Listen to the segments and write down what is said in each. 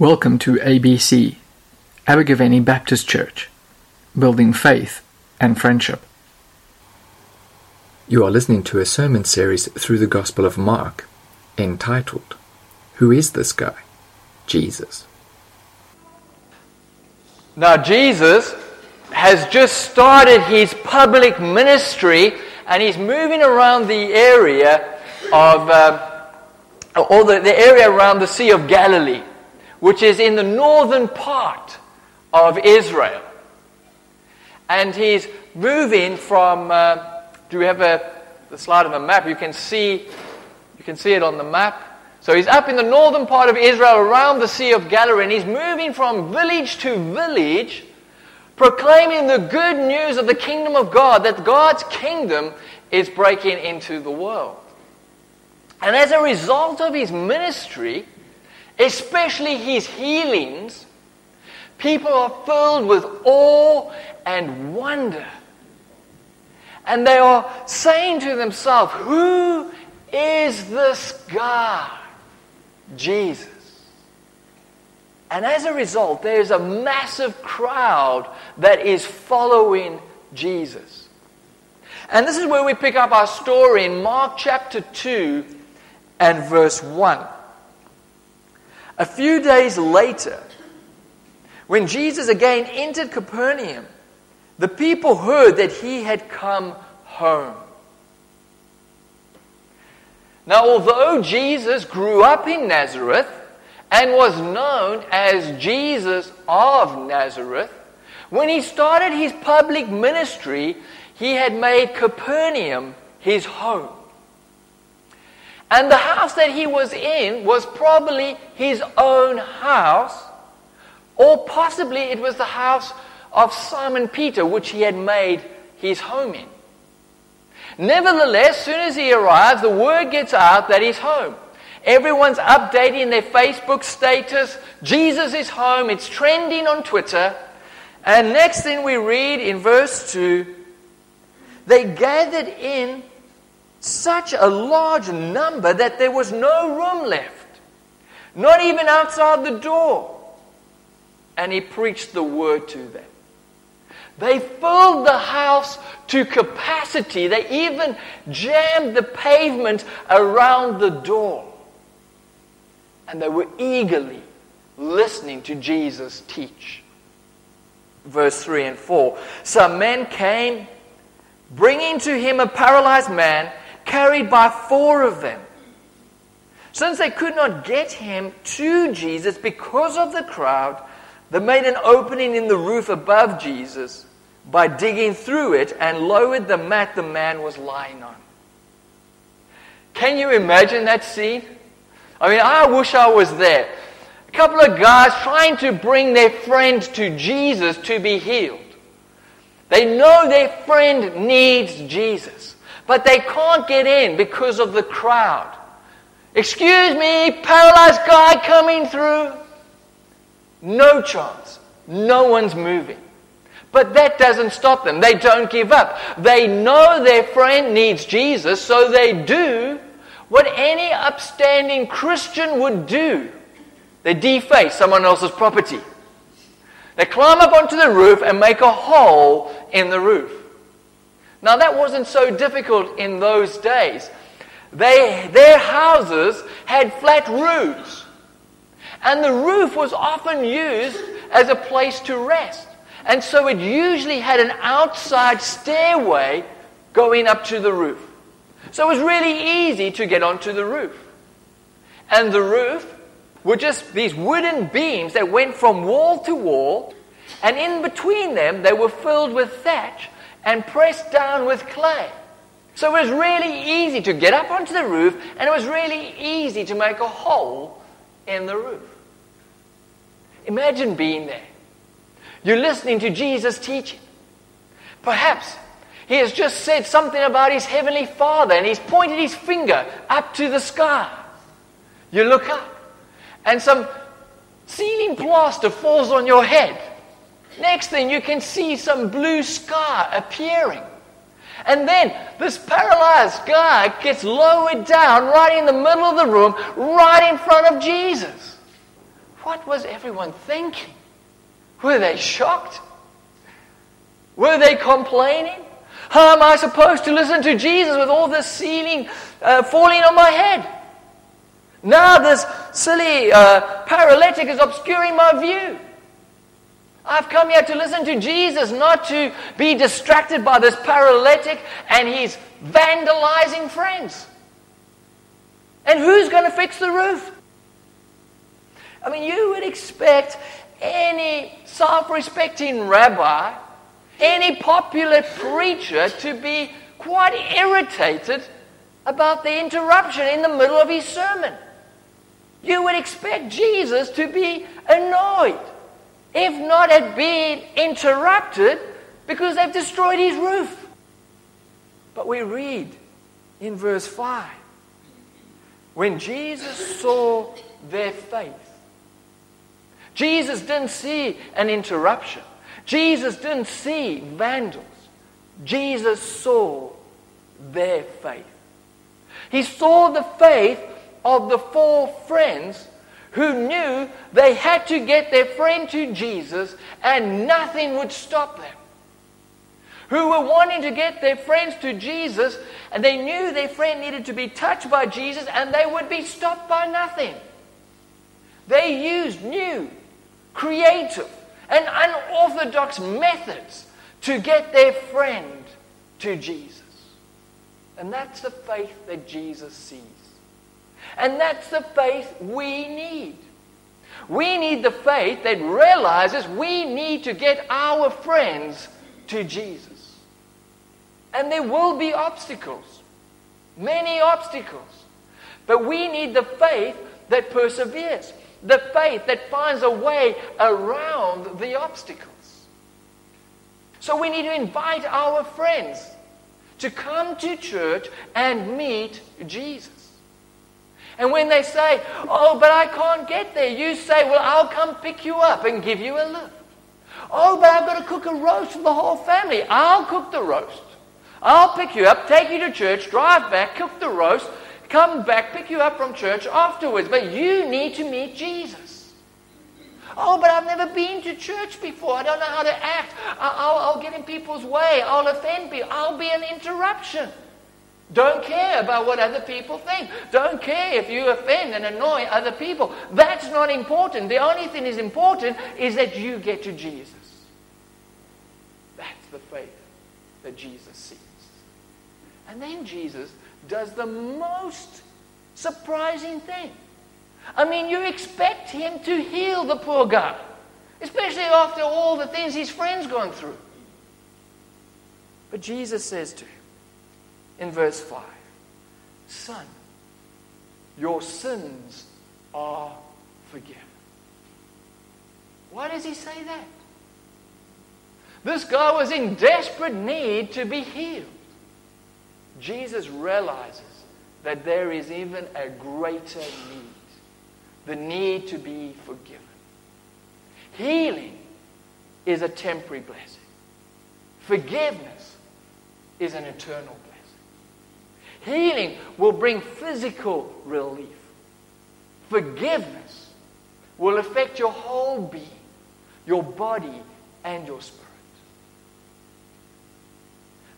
Welcome to ABC, Abergavenny Baptist Church, building faith and friendship. You are listening to a sermon series through the Gospel of Mark entitled, Who is this guy? Jesus. Now, Jesus has just started his public ministry and he's moving around the area of, uh, or the, the area around the Sea of Galilee which is in the northern part of Israel. And he's moving from. Uh, do we have a the slide of a map? You can see you can see it on the map. So he's up in the northern part of Israel, around the Sea of Galilee, and he's moving from village to village, proclaiming the good news of the kingdom of God, that God's kingdom is breaking into the world. And as a result of his ministry, especially his healings, people are filled with awe and wonder. And they are saying to themselves, Who is this God? Jesus. And as a result, there's a massive crowd that is following Jesus. And this is where we pick up our story in Mark chapter 2 and verse 1. A few days later, when Jesus again entered Capernaum, the people heard that he had come home. Now, although Jesus grew up in Nazareth and was known as Jesus of Nazareth, when he started his public ministry, he had made Capernaum his home. And the house that he was in was probably his own house, or possibly it was the house of Simon Peter, which he had made his home in. Nevertheless, soon as he arrives, the word gets out that he's home. Everyone's updating their Facebook status. Jesus is home. It's trending on Twitter. And next thing we read in verse 2 they gathered in such a large number that there was no room left, not even outside the door. And he preached the word to them. They filled the house to capacity. They even jammed the pavement around the door. And they were eagerly listening to Jesus teach. Verse 3 and 4 Some men came, bringing to him a paralyzed man carried by four of them. Since they could not get him to Jesus because of the crowd, they made an opening in the roof above Jesus by digging through it and lowered the mat the man was lying on. Can you imagine that scene? I mean, I wish I was there. A couple of guys trying to bring their friend to Jesus to be healed. They know their friend needs Jesus but they can't get in because of the crowd. Excuse me, paralyzed guy coming through. No chance. No one's moving. But that doesn't stop them. They don't give up. They know their friend needs Jesus, so they do what any upstanding Christian would do. They deface someone else's property. They climb up onto the roof and make a hole in the roof. Now, that wasn't so difficult in those days. They, their houses had flat roofs, and the roof was often used as a place to rest. And so it usually had an outside stairway going up to the roof. So it was really easy to get onto the roof. And the roof were just these wooden beams that went from wall to wall, and in between them they were filled with thatch and pressed down with clay. So it was really easy to get up onto the roof, and it was really easy to make a hole in the roof. Imagine being there. You're listening to Jesus teaching. Perhaps he has just said something about his heavenly Father, and he's pointed his finger up to the sky. You look up, and some ceiling plaster falls on your head. Next thing, you can see some blue sky appearing. And then this paralyzed guy gets lowered down right in the middle of the room, right in front of Jesus. What was everyone thinking? Were they shocked? Were they complaining? How am I supposed to listen to Jesus with all this ceiling uh, falling on my head? Now this silly uh, paralytic is obscuring my view. I've come here to listen to Jesus, not to be distracted by this paralytic and his vandalizing friends. And who's going to fix the roof? I mean, you would expect any self respecting rabbi, any popular preacher to be quite irritated about the interruption in the middle of his sermon. You would expect Jesus to be annoyed, if not at being interrupted because they've destroyed his roof. But we read in verse 5 when Jesus saw their faith, Jesus didn't see an interruption. Jesus didn't see vandals. Jesus saw their faith. He saw the faith of the four friends who knew they had to get their friend to Jesus and nothing would stop them. Who were wanting to get their friends to Jesus and they knew their friend needed to be touched by Jesus and they would be stopped by nothing. They used new, creative, and unorthodox methods to get their friend to Jesus. And that's the faith that Jesus sees. And that's the faith we need. We need the faith that realizes we need to get our friends to Jesus. And there will be obstacles, many obstacles. But we need the faith that perseveres, the faith that finds a way around the obstacles. So we need to invite our friends to come to church and meet Jesus. And when they say, Oh, but I can't get there, you say, Well, I'll come pick you up and give you a lift. Oh, but I've got to cook a roast for the whole family. I'll cook the roast. I'll pick you up, take you to church, drive back, cook the roast, come back, pick you up from church afterwards. But you need to meet Jesus. Oh, but I've never been to church before. I don't know how to act. I'll, I'll get in people's way. I'll offend people. I'll be an interruption. Don't care about what other people think. Don't care if you offend and annoy other people. That's not important. The only thing is important is that you get to Jesus. That's the faith that Jesus sees. And then Jesus does the most surprising thing. I mean, you expect him to heal the poor guy, especially after all the things his friends gone through. But Jesus says to him, in verse 5 Son, your sins are forgiven. Why does he say that? This guy was in desperate need to be healed. Jesus realizes that there is even a greater need the need to be forgiven. Healing is a temporary blessing, forgiveness is an eternal blessing. Healing will bring physical relief. Forgiveness will affect your whole being, your body, and your spirit.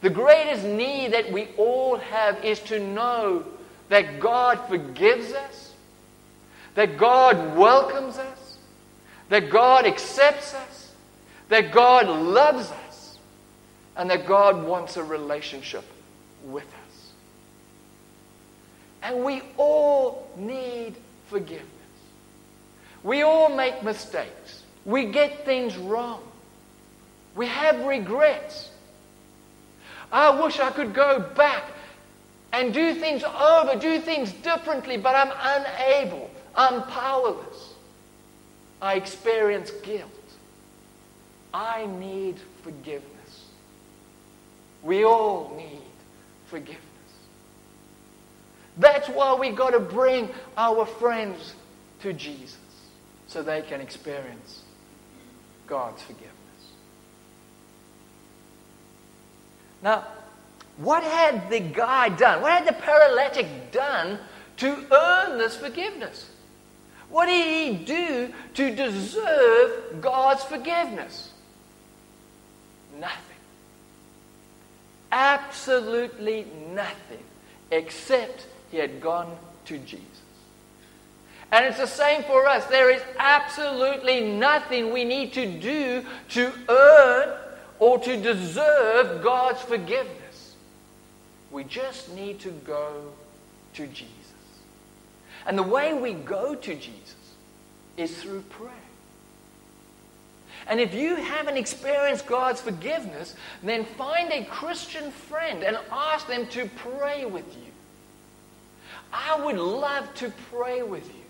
The greatest need that we all have is to know that God forgives us, that God welcomes us, that God accepts us, that God loves us, and that God wants a relationship with us. And we all need forgiveness. We all make mistakes. We get things wrong. We have regrets. I wish I could go back and do things over, do things differently, but I'm unable. I'm powerless. I experience guilt. I need forgiveness. We all need forgiveness. That's why we got to bring our friends to Jesus so they can experience God's forgiveness. Now, what had the guy done? What had the paralytic done to earn this forgiveness? What did he do to deserve God's forgiveness? Nothing. Absolutely nothing except he had gone to Jesus. And it's the same for us. There is absolutely nothing we need to do to earn or to deserve God's forgiveness. We just need to go to Jesus. And the way we go to Jesus is through prayer. And if you haven't experienced God's forgiveness, then find a Christian friend and ask them to pray with you. I would love to pray with you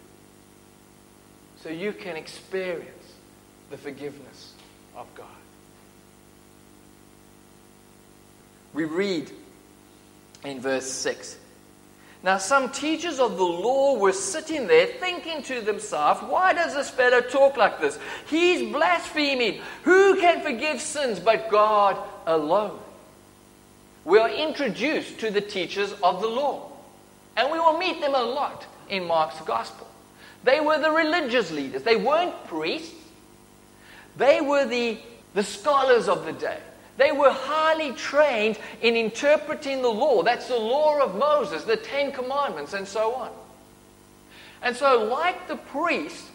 so you can experience the forgiveness of God. We read in verse 6 now, some teachers of the law were sitting there thinking to themselves, why does this fellow talk like this? He's blaspheming. Who can forgive sins but God alone? We are introduced to the teachers of the law, and we will meet them a lot in Mark's gospel. They were the religious leaders, they weren't priests, they were the, the scholars of the day. They were highly trained in interpreting the law. That's the law of Moses, the Ten Commandments, and so on. And so, like the priests,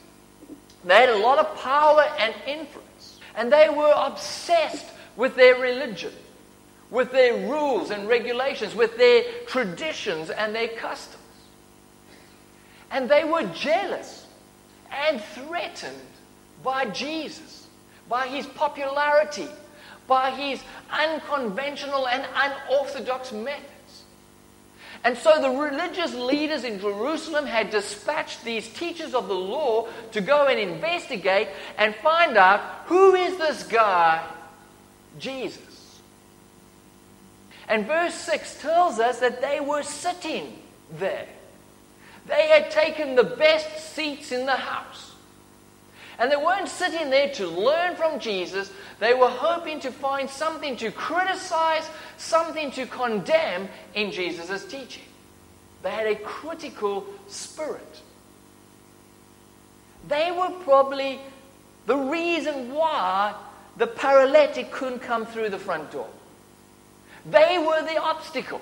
they had a lot of power and influence. And they were obsessed with their religion, with their rules and regulations, with their traditions and their customs. And they were jealous and threatened by Jesus, by his popularity by his unconventional and unorthodox methods. And so the religious leaders in Jerusalem had dispatched these teachers of the law to go and investigate and find out who is this guy, Jesus. And verse 6 tells us that they were sitting there. They had taken the best seats in the house. And they weren't sitting there to learn from Jesus, they were hoping to find something to criticize, something to condemn in Jesus' teaching. They had a critical spirit. They were probably the reason why the paralytic couldn't come through the front door. They were the obstacle.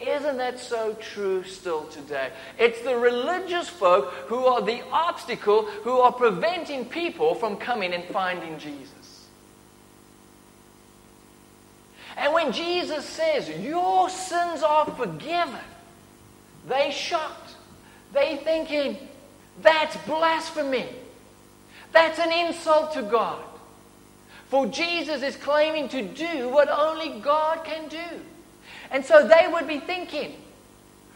Isn't that so true still today? It's the religious folk who are the obstacle, who are preventing people from coming and finding Jesus. And when Jesus says, Your sins are forgiven, they shocked. They thinking, That's blasphemy. That's an insult to God. For Jesus is claiming to do what only God can do. And so they would be thinking,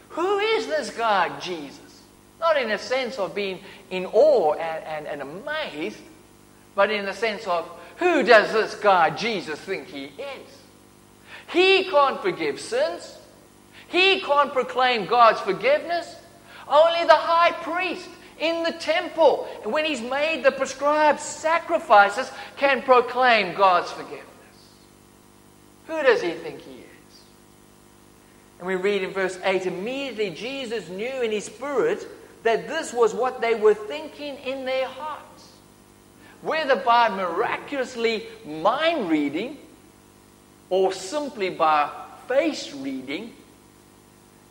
who is this guy, Jesus? Not in a sense of being in awe and, and, and amazed, but in the sense of, who does this guy, Jesus, think he is? He can't forgive sins. He can't proclaim God's forgiveness. Only the high priest in the temple, when he's made the prescribed sacrifices, can proclaim God's forgiveness. Who does he think he is? And we read in verse 8 immediately Jesus knew in his spirit that this was what they were thinking in their hearts. Whether by miraculously mind reading or simply by face reading,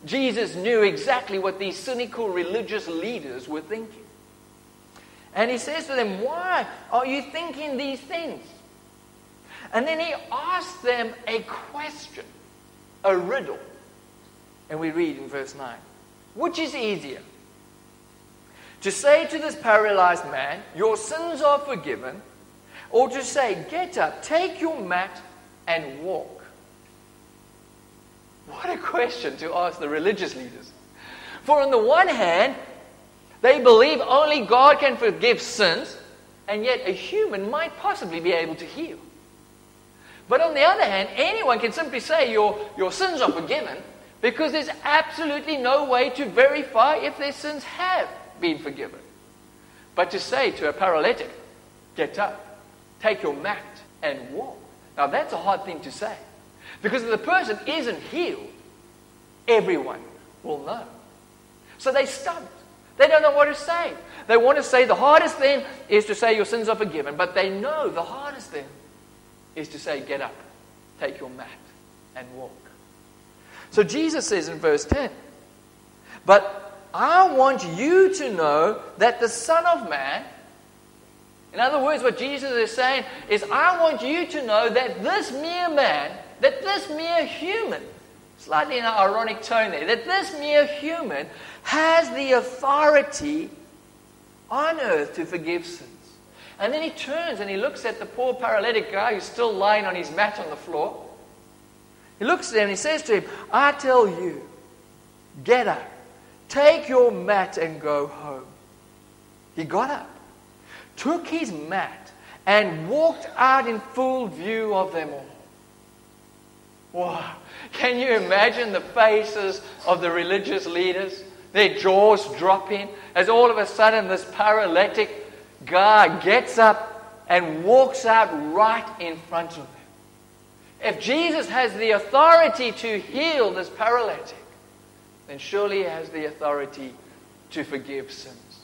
Jesus knew exactly what these cynical religious leaders were thinking. And he says to them, Why are you thinking these things? And then he asks them a question, a riddle. And we read in verse 9 Which is easier? To say to this paralyzed man, Your sins are forgiven, or to say, Get up, take your mat, and walk? What a question to ask the religious leaders. For on the one hand, they believe only God can forgive sins, and yet a human might possibly be able to heal. But on the other hand, anyone can simply say, Your, your sins are forgiven, because there's absolutely no way to verify if their sins have been forgiven. But to say to a paralytic, get up, take your mat, and walk. Now that's a hard thing to say. Because if the person isn't healed, everyone will know. So they stumped. They don't know what to say. They want to say the hardest thing is to say your sins are forgiven, but they know the hardest thing is to say, get up, take your mat, and walk. So Jesus says in verse 10, But I want you to know that the Son of Man, in other words, what Jesus is saying is, I want you to know that this mere man, that this mere human, slightly in an ironic tone there, that this mere human has the authority on earth to forgive sins. And then he turns and he looks at the poor paralytic guy who's still lying on his mat on the floor. He looks at him and he says to him, I tell you, get up, take your mat and go home. He got up, took his mat, and walked out in full view of them all. Wow. Can you imagine the faces of the religious leaders? Their jaws dropping as all of a sudden this paralytic guy gets up and walks out right in front of them. If Jesus has the authority to heal this paralytic, then surely he has the authority to forgive sins.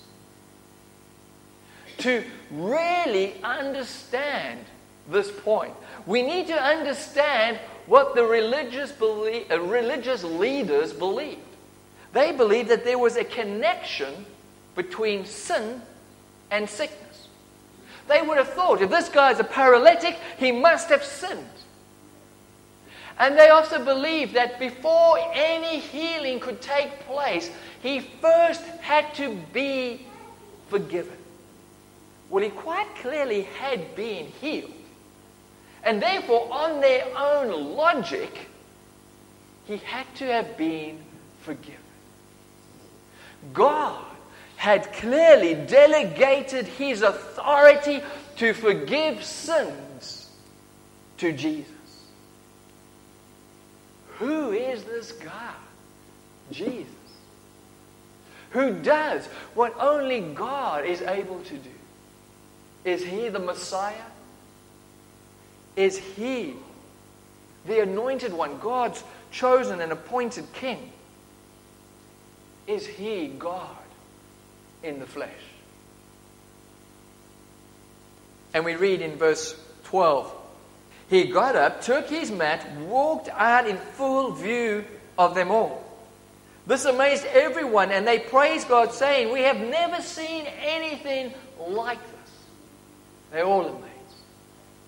To really understand this point, we need to understand what the religious, uh, religious leaders believed. They believed that there was a connection between sin and sickness. They would have thought if this guy's a paralytic, he must have sinned. And they also believed that before any healing could take place, he first had to be forgiven. Well, he quite clearly had been healed. And therefore, on their own logic, he had to have been forgiven. God had clearly delegated his authority to forgive sins to Jesus. Who is this God? Jesus. Who does what only God is able to do. Is he the Messiah? Is he the anointed one, God's chosen and appointed king? Is he God in the flesh? And we read in verse 12 He got up, took his mat, walked out in full view of them all. This amazed everyone, and they praised God, saying, We have never seen anything like this. They're all amazed.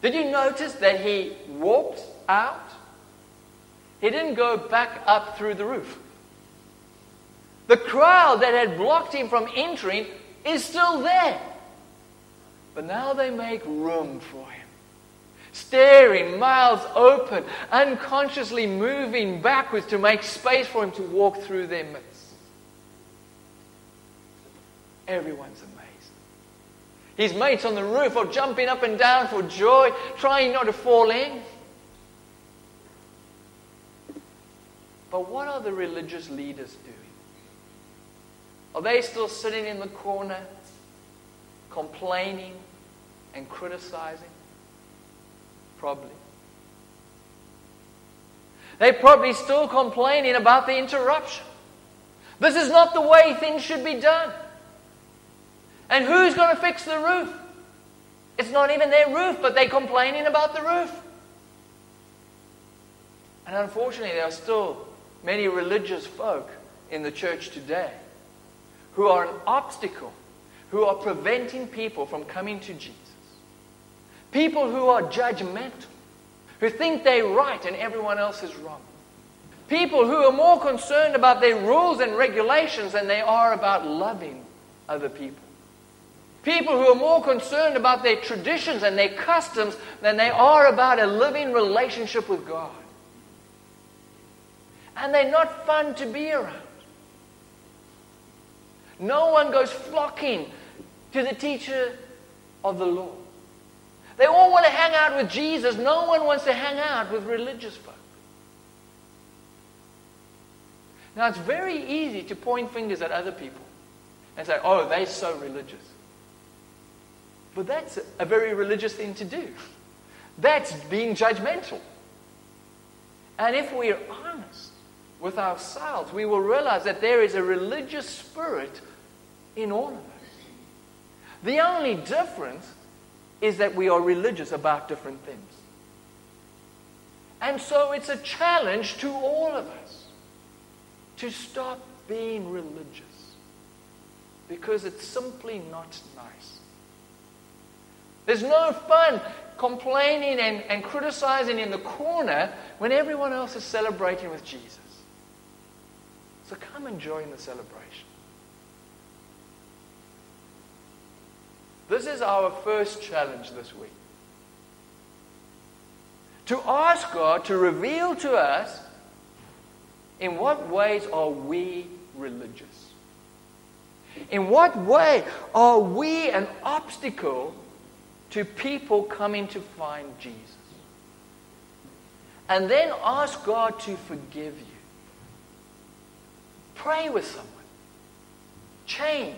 Did you notice that he walked out? He didn't go back up through the roof. The crowd that had blocked him from entering is still there. But now they make room for him. Staring, mouths open, unconsciously moving backwards to make space for him to walk through their midst. Everyone's amazed. His mates on the roof are jumping up and down for joy, trying not to fall in. But what are the religious leaders doing? Are they still sitting in the corner, complaining and criticizing? Probably. They're probably still complaining about the interruption. This is not the way things should be done. And who's going to fix the roof? It's not even their roof, but they're complaining about the roof. And unfortunately, there are still many religious folk in the church today who are an obstacle, who are preventing people from coming to Jesus. People who are judgmental, who think they're right and everyone else is wrong. People who are more concerned about their rules and regulations than they are about loving other people. People who are more concerned about their traditions and their customs than they are about a living relationship with God. And they're not fun to be around. No one goes flocking to the teacher of the law. They all want to hang out with Jesus. No one wants to hang out with religious folk. Now, it's very easy to point fingers at other people and say, oh, they're so religious. But that's a very religious thing to do. That's being judgmental. And if we're honest with ourselves, we will realize that there is a religious spirit in all of us. The only difference is that we are religious about different things. And so it's a challenge to all of us to stop being religious because it's simply not nice. There's no fun complaining and, and criticizing in the corner when everyone else is celebrating with Jesus. So come and join the celebration. This is our first challenge this week. To ask God to reveal to us in what ways are we religious? In what way are we an obstacle to people coming to find Jesus. And then ask God to forgive you. Pray with someone. Change.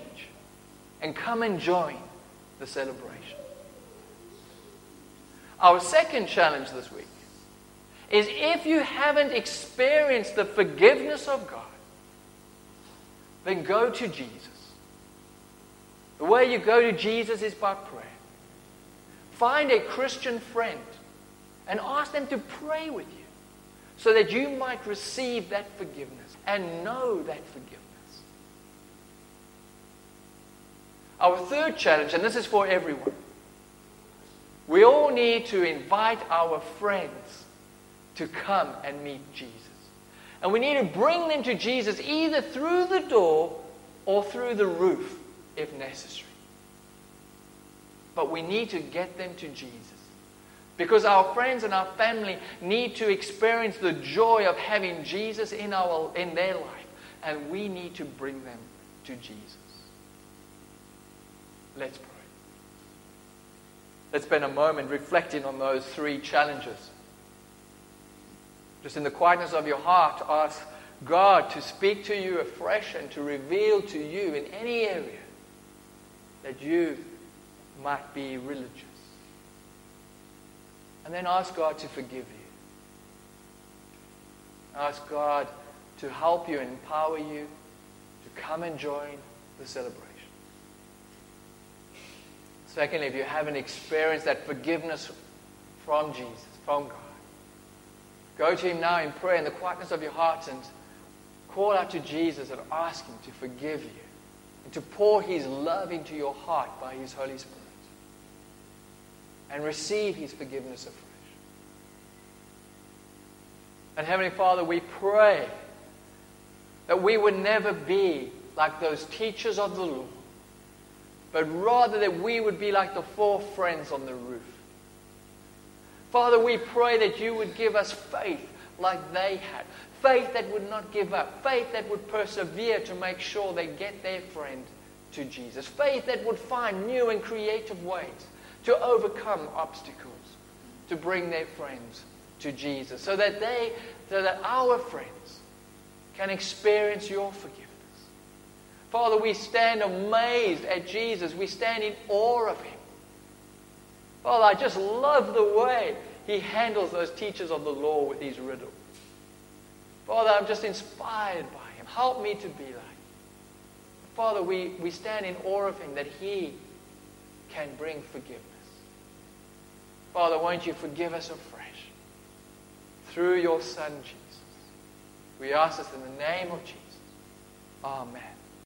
And come and join the celebration. Our second challenge this week is if you haven't experienced the forgiveness of God, then go to Jesus. The way you go to Jesus is by prayer. Find a Christian friend and ask them to pray with you so that you might receive that forgiveness and know that forgiveness. Our third challenge, and this is for everyone, we all need to invite our friends to come and meet Jesus. And we need to bring them to Jesus either through the door or through the roof if necessary. But we need to get them to Jesus. Because our friends and our family need to experience the joy of having Jesus in, our, in their life. And we need to bring them to Jesus. Let's pray. Let's spend a moment reflecting on those three challenges. Just in the quietness of your heart, ask God to speak to you afresh and to reveal to you in any area that you might be religious. And then ask God to forgive you. Ask God to help you and empower you to come and join the celebration. Secondly, if you haven't experienced that forgiveness from Jesus, from God, go to Him now in prayer in the quietness of your heart and call out to Jesus and ask Him to forgive you and to pour His love into your heart by His Holy Spirit and receive His forgiveness afresh. And Heavenly Father, we pray that we would never be like those teachers of the law, but rather that we would be like the four friends on the roof. Father, we pray that you would give us faith like they had. Faith that would not give up. Faith that would persevere to make sure they get their friend to Jesus. Faith that would find new and creative ways to overcome obstacles, to bring their friends to Jesus, so that they, so that our friends can experience your forgiveness. Father, we stand amazed at Jesus. We stand in awe of him. Father, I just love the way he handles those teachers of the law with these riddles. Father, I'm just inspired by him. Help me to be like him. Father, we, we stand in awe of him that he can bring forgiveness. Father, won't you forgive us afresh through your Son, Jesus? We ask this in the name of Jesus. Amen.